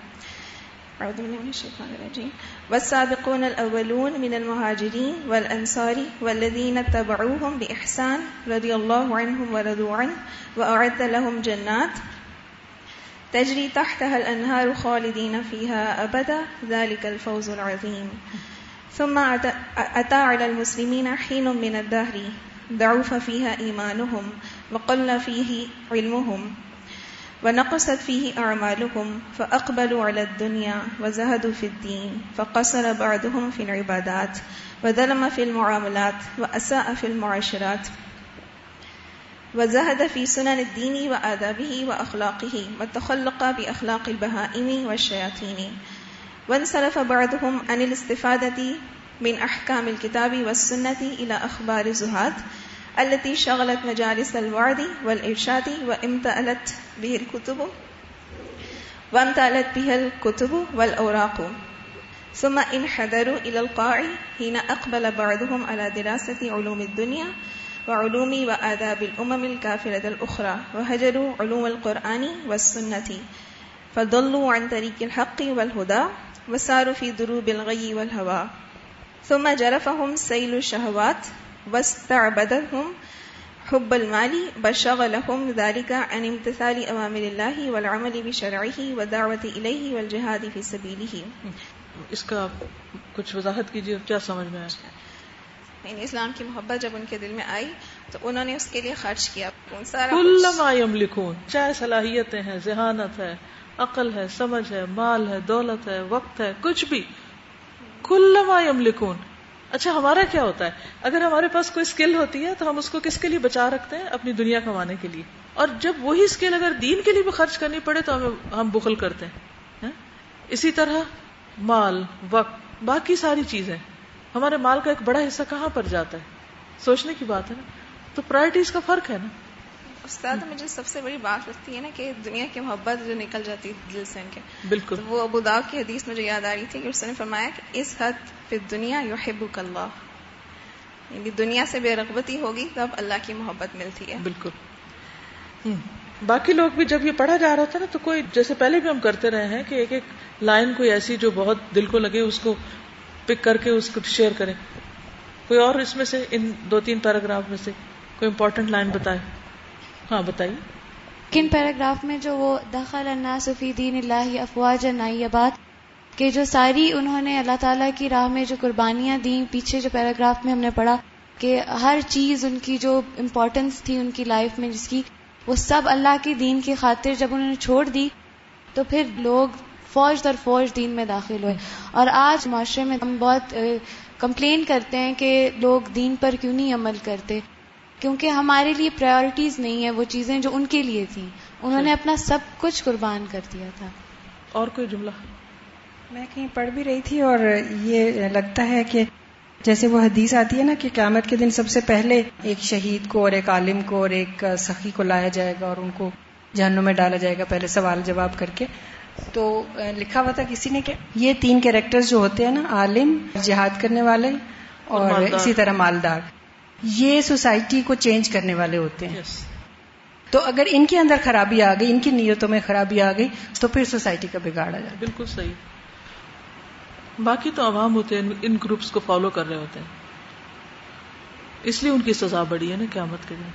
أعوذ بالله من الشيطان الرجيم. والسابقون الأولون من المهاجرين والأنصار والذين اتبعوهم بإحسان رضي الله عنهم ورضوا عنه وأعد لهم جنات تجري تحتها الأنهار خالدين فيها أبدا. ذلك الفوز العظيم. ثم أتى على المسلمين حين من الدهر. ضعف فيها إيمانهم وقل فيه علمهم. ونقصت فيه أعمالهم فأقبلوا على الدنيا وزهدوا في الدين فقصر بعضهم في العبادات وظلم في المعاملات وأساء في المعاشرات وزهد في سنن الدين وآدابه وأخلاقه وتخلق بأخلاق البهائم والشياطين وانصرف بعضهم عن الاستفادة من أحكام الكتاب والسنة إلى أخبار زهاد التي شغلت مجالس الوعد والإرشاد وامتألت به الكتب، وامتألت بها الكتب والأوراق. ثم انحدروا إلى القاع حين أقبل بعضهم على دراسة علوم الدنيا وعلوم وآداب الأمم الكافرة الأخرى، وهجروا علوم القرآن والسنة. فضلوا عن طريق الحق والهدى وساروا في دروب الغي والهوى. ثم جرفهم سيل الشهوات واستعبدهم حب المال بشغلهم ذلك عن امتثال أوامر الله والعمل بشرعه ودعوة إليه والجهاد في سبيله اس کا کچھ وضاحت کیجیے کیا سمجھ میں آیا؟ یعنی اسلام کی محبت جب ان کے دل میں آئی تو انہوں نے اس کے لیے خرچ کیا۔ سارا کل ما یملکون۔ چاہے صلاحیتیں ہیں ذہانت ہے عقل ہے سمجھ ہے مال ہے دولت ہے وقت ہے کچھ بھی۔ کل ما یملکون۔ اچھا ہمارا کیا ہوتا ہے؟ اگر ہمارے پاس کوئی اسکل ہوتی ہے، تو ہم اس کو کس کے لیے بچا رکھتے ہیں؟ اپنی دنیا کمانے کے لیے۔ اور جب وہی اسکل اگر دین کے لیے بھی خرچ کرنی پڑے، تو ہمیں ہم بخل کرتے ہیں۔ ہاں؟ اسی طرح مال، وقت، باقی ساری چیزیں۔ ہمارے مال کا ایک بڑا حصہ کہاں پر جاتا ہے؟ سوچنے کی بات ہے نا۔ تو پرائرٹیز کا فرق ہے نا۔ استاد مجھے سب سے بڑی بات لگتی ہے نا کہ دنیا کی محبت جو نکل جاتی ہے دل سے ان کے۔ بالکل۔ وہ ابو داؤ کی حدیث مجھے یاد آ رہی تھی کہ اس نے فرمایا کہ اس حد پھر دنیا یو حب اللہ۔ یعنی دنیا سے بے رغبتی ہوگی تب اللہ کی محبت ملتی ہے۔ بالکل۔ باقی لوگ بھی جب یہ پڑھا جا رہا تھا نا تو کوئی جیسے پہلے بھی ہم کرتے رہے ہیں کہ ایک ایک لائن کوئی ایسی جو بہت دل کو لگے اس کو پک کر کے اس کو شیئر کریں کوئی اور اس میں سے ان دو تین پیراگراف میں سے کوئی امپورٹنٹ لائن بتائے۔ ہاں بتائیے۔ کن پیراگراف میں جو وہ دخل الناس فی دین اللہ افواج نائی بات کہ جو ساری انہوں نے اللہ تعالیٰ کی راہ میں جو قربانیاں دیں، پیچھے جو پیراگراف میں ہم نے پڑھا کہ ہر چیز ان کی جو امپورٹنس تھی ان کی لائف میں جس کی، وہ سب اللہ کی دین کی خاطر جب انہوں نے چھوڑ دی، تو پھر لوگ فوج در فوج دین میں داخل ہوئے۔ اور آج معاشرے میں ہم بہت کمپلین کرتے ہیں کہ لوگ دین پر کیوں نہیں عمل کرتے۔ کیونکہ ہمارے لیے پرائرٹیز نہیں ہے وہ چیزیں جو ان کے لیے تھیں۔ انہوں نے اپنا سب کچھ قربان کر دیا تھا۔ اور کوئی جملہ؟ میں کہیں پڑھ بھی رہی تھی اور یہ لگتا ہے کہ جیسے وہ حدیث آتی ہے نا کہ قیامت کے دن سب سے پہلے ایک شہید کو اور ایک عالم کو اور ایک سخی کو لایا جائے گا اور ان کو جہنم میں ڈالا جائے گا پہلے سوال جواب کر کے۔ تو لکھا ہوا تھا کسی نے کہ یہ تین کیریکٹر جو ہوتے ہیں نا عالم جہاد کرنے والے اور اسی طرح مالدار۔ یہ سوسائٹی کو چینج کرنے والے ہوتے ہیں۔ تو اگر ان کے اندر خرابی آ گئی ان کی نیتوں میں خرابی آ گئی تو پھر سوسائٹی کا بگاڑا جائے بالکل صحیح۔ باقی تو عوام ہوتے ہیں ان گروپس کو فالو کر رہے ہوتے ہیں۔ اس لیے ان کی سزا بڑی ہے نا قیامت کے دن۔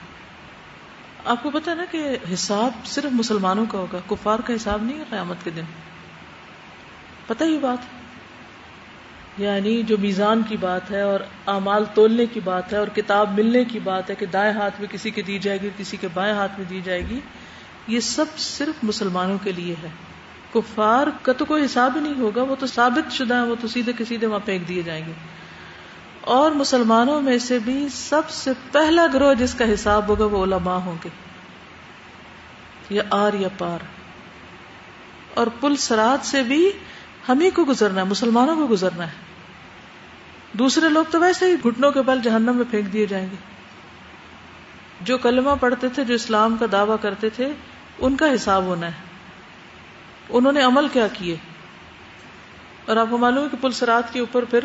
آپ کو پتا نا کہ حساب صرف مسلمانوں کا ہوگا کفار کا حساب نہیں ہے قیامت کے دن۔ پتہ ہی بات؟ یعنی جو میزان کی بات ہے اور اعمال تولنے کی بات ہے اور کتاب ملنے کی بات ہے کہ دائیں ہاتھ میں کسی کے دی جائے گی کسی کے بائیں ہاتھ میں دی جائے گی، یہ سب صرف مسلمانوں کے لیے ہے۔ کفار کا تو کوئی حساب ہی نہیں ہوگا، وہ تو ثابت شدہ ہے وہ تو سیدھے کے سیدھے وہاں پھینک دیے جائیں گے۔ اور مسلمانوں میں سے بھی سب سے پہلا گروہ جس کا حساب ہوگا وہ علماء ہوں گے۔ یا آر یا پار۔ اور پل سرات سے بھی ہم ہی کو گزرنا ہے، مسلمانوں کو گزرنا ہے۔ دوسرے لوگ تو ویسے ہی گھٹنوں کے بل جہنم میں پھینک دیے جائیں گے۔ جو کلمہ پڑھتے تھے، جو اسلام کا دعویٰ کرتے تھے، ان کا حساب ہونا ہے۔ انہوں نے عمل کیا کیے؟ اور آپ کو معلوم ہے کہ پل سرات کے اوپر پھر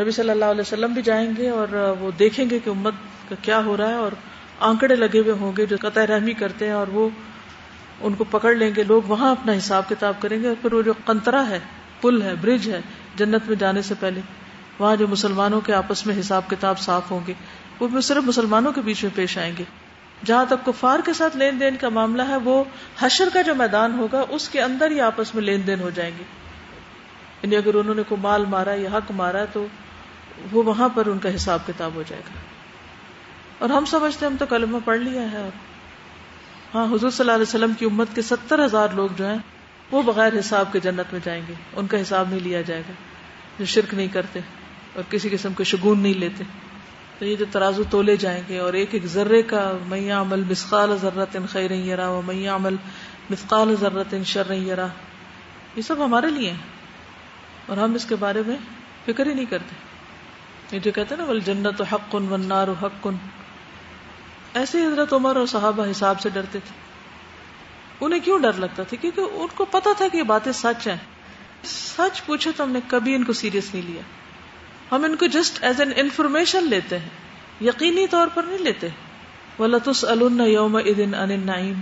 نبی صلی اللہ علیہ وسلم بھی جائیں گے اور وہ دیکھیں گے کہ امت کا کیا ہو رہا ہے اور آنکڑے لگے ہوئے ہوں گے، جو قطع رحمی کرتے ہیں اور وہ ان کو پکڑ لیں گے۔ لوگ وہاں اپنا حساب کتاب کریں گے اور پھر وہ جو کنترا ہے، پل ہے، برج ہے جنت میں جانے سے پہلے وہاں جو مسلمانوں کے آپس میں حساب کتاب صاف ہوں گے، وہ صرف مسلمانوں کے بیچ میں پیش آئیں گے۔ جہاں تک کفار کے ساتھ لین دین کا معاملہ ہے، وہ حشر کا جو میدان ہوگا، اس کے اندر ہی آپس میں لین دین ہو جائیں گے۔ یعنی اگر انہوں نے کوئی مال مارا یا حق مارا، تو وہ وہاں پر ان کا حساب کتاب ہو جائے گا۔ اور ہم سمجھتے ہم تو کلمہ پڑھ لیا ہے۔ ہاں حضور صلی اللہ علیہ وسلم کی امت کے ستر ہزار لوگ جو ہیں، وہ بغیر حساب کے جنت میں جائیں گے۔ ان کا حساب نہیں لیا جائے گا، جو شرک نہیں کرتے۔ اور کسی قسم کے شگون نہیں لیتے۔ تو یہ جو ترازو تولے جائیں گے اور ایک ایک ذرے کا میاں عمل مسقال ضرورت ان خیر یرا و میاں عمل مسقال ضرورت ان شر یرا یہ سب ہمارے لیے ہیں اور ہم اس کے بارے میں فکر ہی نہیں کرتے۔ یہ جو کہتے ہیں نا بل جنت و حق کن ونار و حق۔ کن ایسے حضرت عمر اور صحابہ حساب سے ڈرتے تھے۔ انہیں کیوں ڈر لگتا تھا؟ کیونکہ ان کو پتا تھا کہ یہ باتیں سچ ہیں۔ سچ پوچھے تو ہم نے کبھی ان کو سیریس نہیں لیا۔ ہم ان کو جسٹ ایز این انفارمیشن لیتے ہیں. یقینی طور پر نہیں لیتے. ولطس یوم ادن ان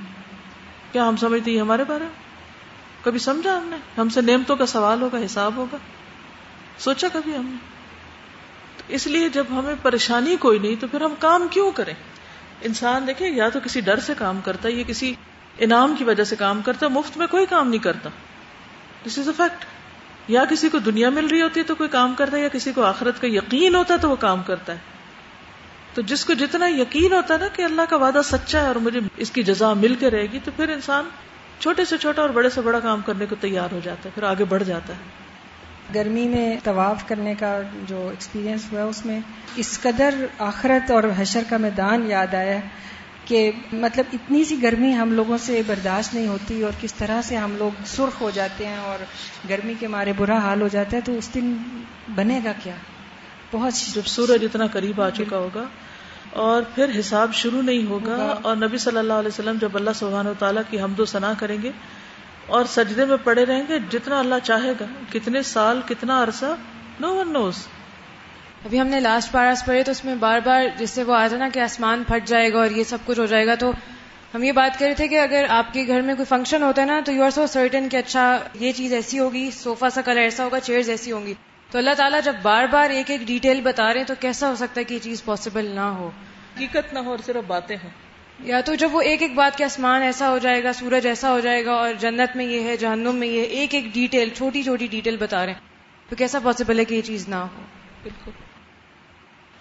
کیا ہم سمجھتے ہیں ہمارے بارے میں؟ کبھی سمجھا ہم نے؟ ہم سے نعمتوں کا سوال ہوگا، حساب ہوگا. سوچا کبھی ہم نے؟ اس لیے جب ہمیں پریشانی کوئی نہیں، تو پھر ہم کام کیوں کریں؟ انسان دیکھیں، یا تو کسی ڈر سے کام کرتا ہے، یا کسی انعام کی وجہ سے کام کرتا ہے، مفت میں کوئی کام نہیں کرتا. دس از اے فیکٹ یا کسی کو دنیا مل رہی ہوتی ہے تو کوئی کام کرتا ہے، یا کسی کو آخرت کا یقین ہوتا ہے تو وہ کام کرتا ہے۔ تو جس کو جتنا یقین ہوتا ہے نا کہ اللہ کا وعدہ سچا ہے اور مجھے اس کی جزا مل کے رہے گی، تو پھر انسان چھوٹے سے چھوٹا اور بڑے سے بڑا کام کرنے کو تیار ہو جاتا ہے، پھر آگے بڑھ جاتا ہے۔ گرمی میں طواف کرنے کا جو ایکسپیرینس ہوا، اس میں اس قدر آخرت اور حشر کا میدان یاد آیا۔ کہ مطلب اتنی سی گرمی ہم لوگوں سے برداشت نہیں ہوتی اور کس طرح سے ہم لوگ سرخ ہو جاتے ہیں اور گرمی کے مارے برا حال ہو جاتا ہے تو اس دن بنے گا کیا؟ بہت جب سورج اتنا قریب آ چکا ہوگا اور پھر حساب شروع نہیں ہوگا اور نبی صلی اللہ علیہ وسلم جب اللہ سبحانہ و تعالیٰ کی حمد و ثنا کریں گے اور سجدے میں پڑے رہیں گے جتنا اللہ چاہے گا کتنے سال کتنا عرصہ نو ون نوز ابھی ہم نے لاسٹ پاراس پڑھے تو اس میں بار بار جس سے وہ آتا نا کہ آسمان پھٹ جائے گا اور یہ سب کچھ ہو جائے گا تو ہم یہ بات کر رہے تھے کہ اگر آپ کے گھر میں کوئی فنکشن ہوتا ہے نا تو یو آر سو سرٹن کہ اچھا یہ چیز ایسی ہوگی سوفا سا کلر ایسا ہوگا چیئرز ایسی ہوں گی۔ تو اللہ تعالیٰ جب بار بار ایک ایک ڈیٹیل بتا رہے ہیں تو کیسا ہو سکتا ہے کہ یہ چیز پاسبل نہ ہو؟ حقیقت نہ ہو اور صرف باتیں ہیں یا تو جب وہ ایک ایک بات کے آسمان ایسا ہو جائے گا سورج ایسا ہو جائے گا اور جنت میں یہ ہے جہنم میں یہ ایک ایک ڈیٹیل چھوٹی چھوٹی ڈیٹیل بتا رہے ہیں۔ تو کیسا پاسبل ہے کہ یہ چیز نہ ہو؟ بالکل۔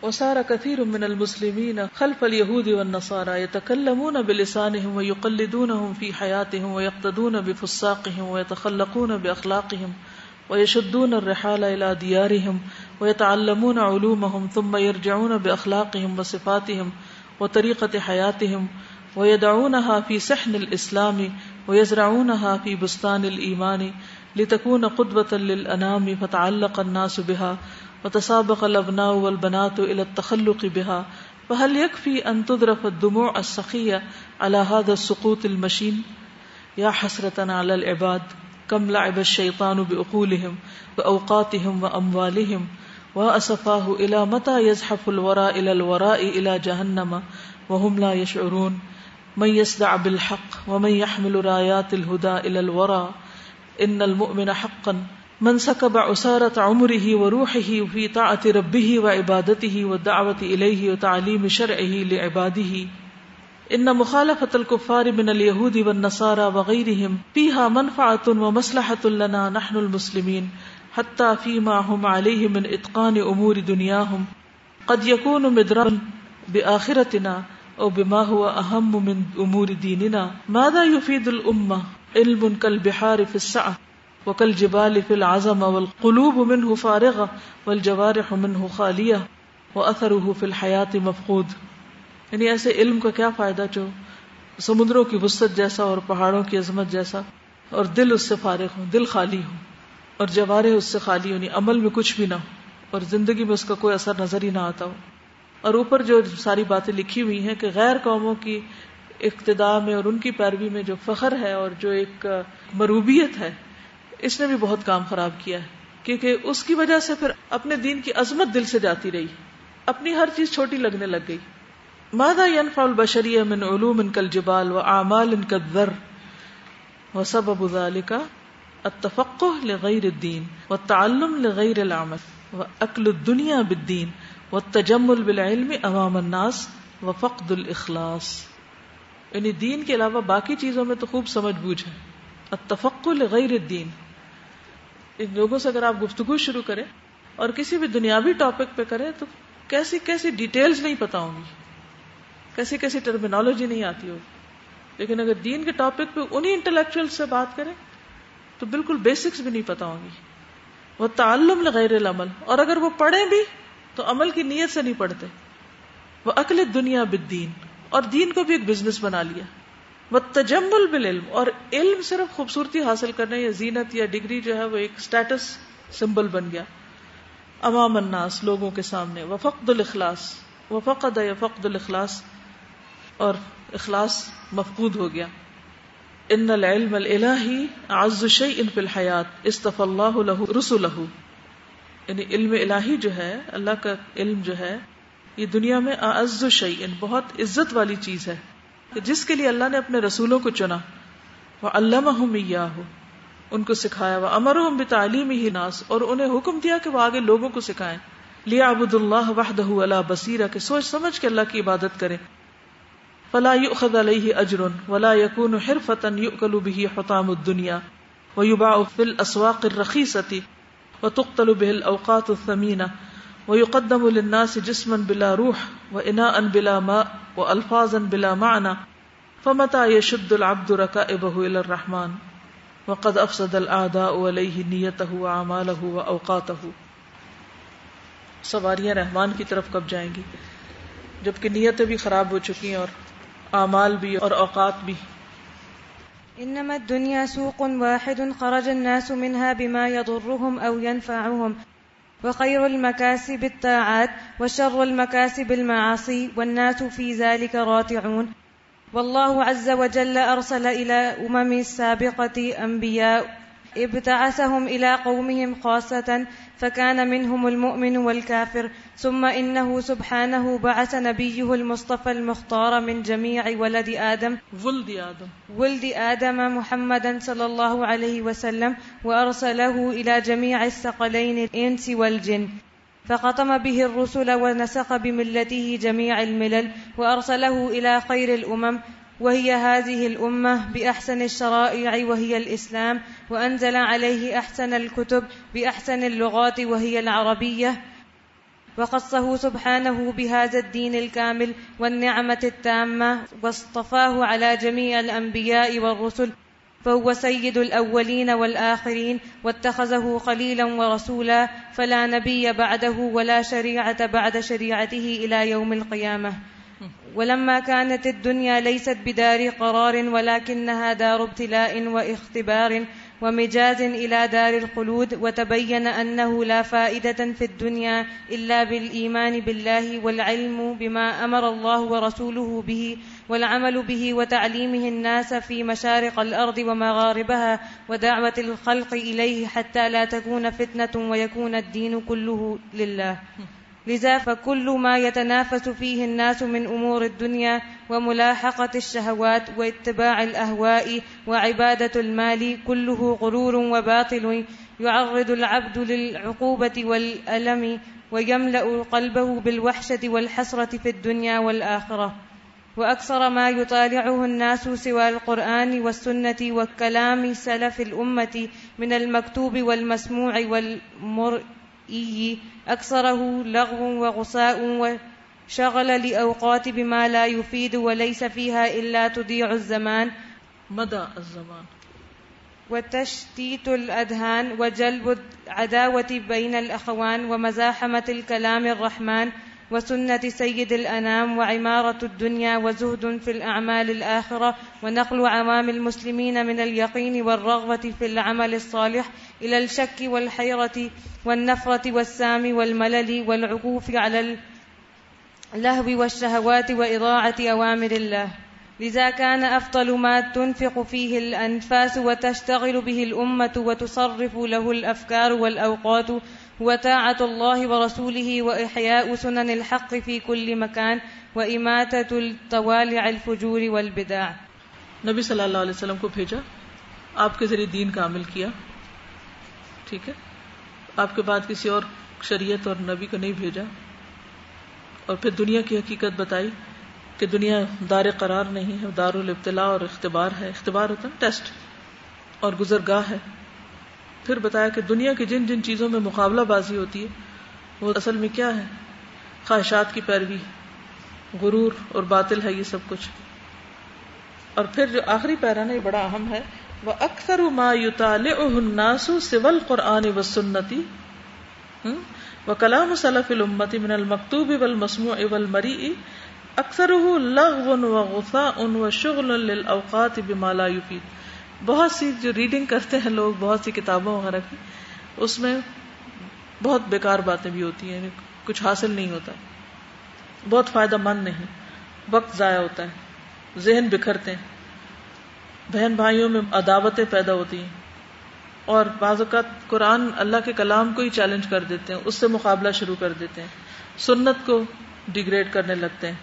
وصار كثير من المسلمين خلف اليهود والنصارى يتكلمون بلسانهم ويقلدونهم في حياتهم ويقتدون بفساقهم ويتخلقون بأخلاقهم ويشدون الرحال إلى ديارهم ويتعلمون علومهم ثم يرجعون بأخلاقهم وصفاتهم وطريقة حياتهم ويدعونها في سحن الإسلام ويزرعونها في بستان الإيمان لتكون قدوة للأنام فتعلق الناس بها وتسابق الابناء والبنات الى التخلق بها، فهل يكفي ان تدرف الدموع السخيه على هذا السقوط المشين؟ يا حسرة على العباد، كم لعب الشيطان بعقولهم واوقاتهم واموالهم واسفاه الى متى يزحف الوراء الى الوراء الى جهنم، وهم لا يشعرون. من يسدع بالحق ومن يحمل رايات الهدى الى الورى ان المؤمن حقا منصقب عسارت عمر ہی و روح ہی فی طاعت من سکب عسارت عمره وروحه في طاعة ربه وعبادته والدعوة إليه وتعليم شرعه لعباده إن مخالفة الكفار من اليهود والنصارى وغيرهم فيها منفعة ومصلحة لنا نحن المسلمين حتى فيما هم عليه من إتقان أمور دنياهم قد يكون مدرا بآخرتنا أو بما هو أهم من أمور ديننا ماذا يفيد الأمة علم كالبحار في السعة. وکل جبال فل اعظم اول قلوب من ہو فارغ ول جوار خالیہ و اثر فی الحیات مفقود یعنی ایسے علم کا کیا فائدہ جو سمندروں کی وسط جیسا اور پہاڑوں کی عظمت جیسا اور دل اس سے فارغ ہو دل خالی ہو اور جوارے اس سے خالی ہو یعنی عمل میں کچھ بھی نہ ہو اور زندگی میں اس کا کوئی اثر نظر ہی نہ آتا ہو۔ اور اوپر جو ساری باتیں لکھی ہوئی ہیں کہ غیر قوموں کی اقتداء میں اور ان کی پیروی میں جو فخر ہے اور جو ایک مروبیت ہے اس نے بھی بہت کام خراب کیا ہے، کیونکہ اس کی وجہ سے پھر اپنے دین کی عظمت دل سے جاتی رہی، اپنی ہر چیز چھوٹی لگنے لگ گئی۔ مادا ينفع البشریہ من علوم ان کل جبال و اعمال ان کر و سبب ذلك التفقه لغیر الدین و تعلم لغیر العمل و عقل الدنیا بالدین و تجمل بالعلم امام الناس و فقد الاخلاص۔ یعنی دین کے علاوہ باقی چیزوں میں تو خوب سمجھ بوجھ ہے۔ التفقه لغیر الدین ان لوگوں سے اگر آپ گفتگو شروع کریں اور کسی بھی دنیاوی ٹاپک پہ کریں تو کیسی کیسی ڈیٹیلز نہیں پتا ہوں گی۔ کیسی کیسی ٹرمینالوجی نہیں آتی ہوگی۔ لیکن اگر دین کے ٹاپک پہ انہیں انٹلیکچوئل سے بات کریں تو بالکل بیسکس بھی نہیں پتا ہوں گی۔ وہ تعلم لغیر العمل۔ اور اگر وہ پڑھیں بھی تو عمل کی نیت سے نہیں پڑھتے۔ وہ اکل دنیا بالدین۔ اور دین کو بھی ایک بزنس بنا لیا۔ وہ تجمل بالعلم، اور علم صرف خوبصورتی حاصل کرنے یا زینت یا ڈگری جو ہے وہ ایک اسٹیٹس سمبل بن گیا۔ امام الناس، لوگوں کے سامنے وہ فقد الاخلاص وہ فقد یا فقد الاخلاص، اور اخلاص مفقود ہو گیا۔ ان العلم الہی عز شیء فی الحیات استف اللہ له رسله یعنی علم الہی جو ہے، اللہ کا علم جو ہے، یہ دنیا میں اعز شیء، بہت عزت والی چیز ہے۔ کہ جس کے لیے اللہ نے اپنے رسولوں کو چنا، وہ علامہ ہو ان کو سکھایا، وہ امر بھی تعلیم ہی ناس، اور انہیں حکم دیا کہ وہ آگے لوگوں کو سکھائیں۔ لیا ابود اللہ وحدہ اللہ بصیرہ کے سوچ سمجھ کے اللہ کی عبادت کریں۔ فلا يؤخذ عليه اجر ولا يكون حرفة يؤكل به حطام الدنيا ويباع في الاسواق الرخيصة وتقتل به الاوقات الثمينة وہ ويقدم للناس جسما بلا روح واناء بلا ماء والفاظا بلا معنى، فمتى يشد العبد ركائبه الى الرحمن؟ وقد افسد الاعداء عليه نيته واعماله واوقاته سواریاں رحمان کی طرف کب جائیں گی؟ جبکہ نیتیں بھی خراب ہو چکی ہیں اور اعمال بھی اور اوقات بھی۔ انما الدنيا سوق واحد خرج الناس منها بما يضرهم او ينفعهم وخير المكاسب الطاعات وشر المكاسب المعاصي والناس في ذلك راتعون والله عز وجل أرسل إلى أمم السابقة أنبياء ابتعثهم إلى قومهم خاصة فكان منهم المؤمن والكافر ثم إنه سبحانه بعث نبيه المصطفى المختار من جميع ولد آدم ولد آدم. ولد آدم محمدا صلى الله عليه وسلم وأرسله إلى جميع الثقلين الإنس والجن. فختم به الرسل ونسق بملته جميع الملل وأرسله إلى خير الأمم وهي هذه الأمة بأحسن الشرائع وهي الإسلام، وأنزل عليه أحسن الكتب بأحسن اللغات وهي العربية. وقصه سبحانه بهذا الدين الكامل والنعمة التامة، واصطفاه على جميع الأنبياء والرسل، فهو سيد الأولين والآخرين، واتخذه خليلا ورسولا، فلا نبي بعده ولا شريعة بعد شريعته إلى يوم القيامة. ولما كانت الدنيا ليست بدار قرار ولكنها دار ابتلاء واختبار ومجاز إلى دار الخلود وتبين أنه لا فائدة في الدنيا إلا بالإيمان بالله والعلم بما أمر الله ورسوله به والعمل به وتعليمه الناس في مشارق الأرض ومغاربها ودعوة الخلق إليه حتى لا تكون فتنة ويكون الدين كله لله. لذا فكل ما يتنافس فيه الناس من أمور الدنيا وملاحقة الشهوات واتباع الأهواء وعبادة المال كله غرور وباطل يعرض العبد للعقوبة والألم ويملأ قلبه بالوحشة والحسرة في الدنيا والآخرة. وأكثر ما يطالعه الناس سوى القرآن والسنة وكلام سلف الأمة من المكتوب والمسموع والمرئي أكثره لغو وغصاء وشغل لأوقات بما لا يفيد وليس فيها إلا تضيع الزمان. مدى الزمان؟ وتشتيت الأذهان وجلب العداوة بين الأخوان ومزاحمة الكلام الرحمن. وسنة سيد الأنام وعمارة الدنيا وزهد في الأعمال الآخرة ونقل عوام المسلمين من اليقين والرغبة في العمل الصالح إلى الشك والحيرة والنفرة والسام والملل والعكوف على اللهو والشهوات وإضاعة أوامر الله. لذا كان أفضل ما تنفق فيه الأنفاس وتشتغل به الأمة وتصرف له الأفكار والأوقات وطاعة الله ورسوله وإحياء سنن الحق في كل مكان وإماتة الطوالع الفجور والبدع۔ نبی صلی اللہ علیہ وسلم کو بھیجا، آپ کے ذریعے دین کا عمل کیا۔ ٹھیک ہے؟ آپ کے بعد کسی اور شریعت اور نبی کو نہیں بھیجا۔ اور پھر دنیا کی حقیقت بتائی کہ دنیا دار قرار نہیں ہے، دار الابتلاء اور اختبار ہے۔ اختبار ہوتا ہے، ٹیسٹ۔ اور گزرگاہ ہے۔ پھر بتایا کہ دنیا کی جن جن چیزوں میں مقابلہ بازی ہوتی ہے، وہ اصل میں کیا ہے؟ خواہشات کی پیروی، غرور اور باطل ہے یہ سب کچھ۔ اور پھر جو آخری پیرا نا یہ بڑا اہم ہے وہ اکثر ما الناس سول قرآن و سنتی و کلام صلف الامتی من المکتوب والمسموع والمریء اکثر لغو و غفا ان و شغل للاوقات بما لا بہت سی جو ریڈنگ کرتے ہیں لوگ، بہت سی کتابوں وغیرہ کی، اس میں بہت بیکار باتیں بھی ہوتی ہیں، کچھ حاصل نہیں ہوتا۔ بہت فائدہ مند نہیں، وقت ضائع ہوتا ہے، ذہن بکھرتے ہیں۔ بہن بھائیوں میں عداوتیں پیدا ہوتی ہیں۔ اور بعض اوقات قرآن اللہ کے کلام کو ہی چیلنج کر دیتے ہیں، اس سے مقابلہ شروع کر دیتے ہیں۔ سنت کو ڈیگریڈ کرنے لگتے ہیں۔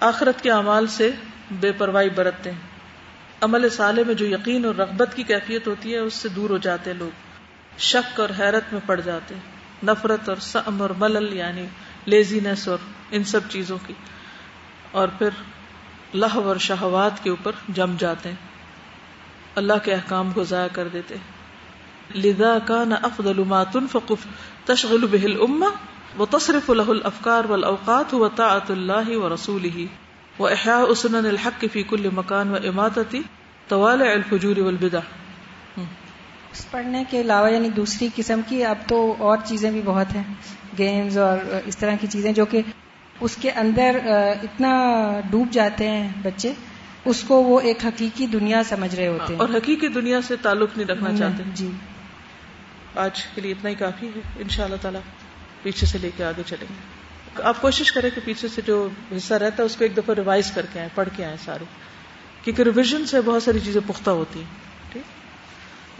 آخرت کے اعمال سے بے پرواہی برتتے ہیں۔ عمل سالے میں جو یقین اور رغبت کی کیفیت ہوتی ہے، اس سے دور ہو جاتے لوگ۔ شک اور حیرت میں پڑ جاتے۔ نفرت اور سم اور ملل یعنی لیزینس اور ان سب چیزوں کی۔ اور پھر لہو اور شہوات کے اوپر جم جاتے۔ ہیں اللہ کے احکام کو ضائع کر دیتے۔ لذا كان افضل ما تنفق تشغل به الامه وتصرف له الافكار والاوقات هو طاعه الله ورسوله واحياء سنن الحق في كل مكان واماته طوالع الفجور والبدع. پڑھنے کے علاوہ یعنی دوسری قسم کی اب تو اور چیزیں بھی بہت ہیں گیمز اور اس طرح کی چیزیں جو کہ اس کے اندر اتنا ڈوب جاتے ہیں بچے اس کو وہ ایک حقیقی دنیا سمجھ رہے ہوتے ہیں۔ اور حقیقی دنیا سے تعلق نہیں رکھنا چاہتے۔ جی۔ آج کے لیے اتنا ہی کافی ہے۔ ان شاء اللہ تعالیٰ پیچھے سے لے کے آگے چلیں گے۔ آپ کوشش کریں کہ پیچھے سے جو حصہ رہتا ہے اس کو ایک دفعہ ریوائز کر کے آئیں، پڑھ کے آئیں سارے۔ کیونکہ ریویژن سے بہت ساری چیزیں پختہ ہوتی ہیں، ٹھیک؟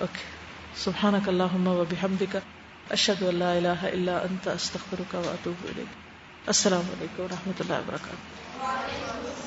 اوکے سبحان کا اللہ و بحمد کا اشد اللہ الہ الا انت، استغفرک و اتوب الیک۔ السلام علیکم و رحمۃ اللہ وبرکاتہ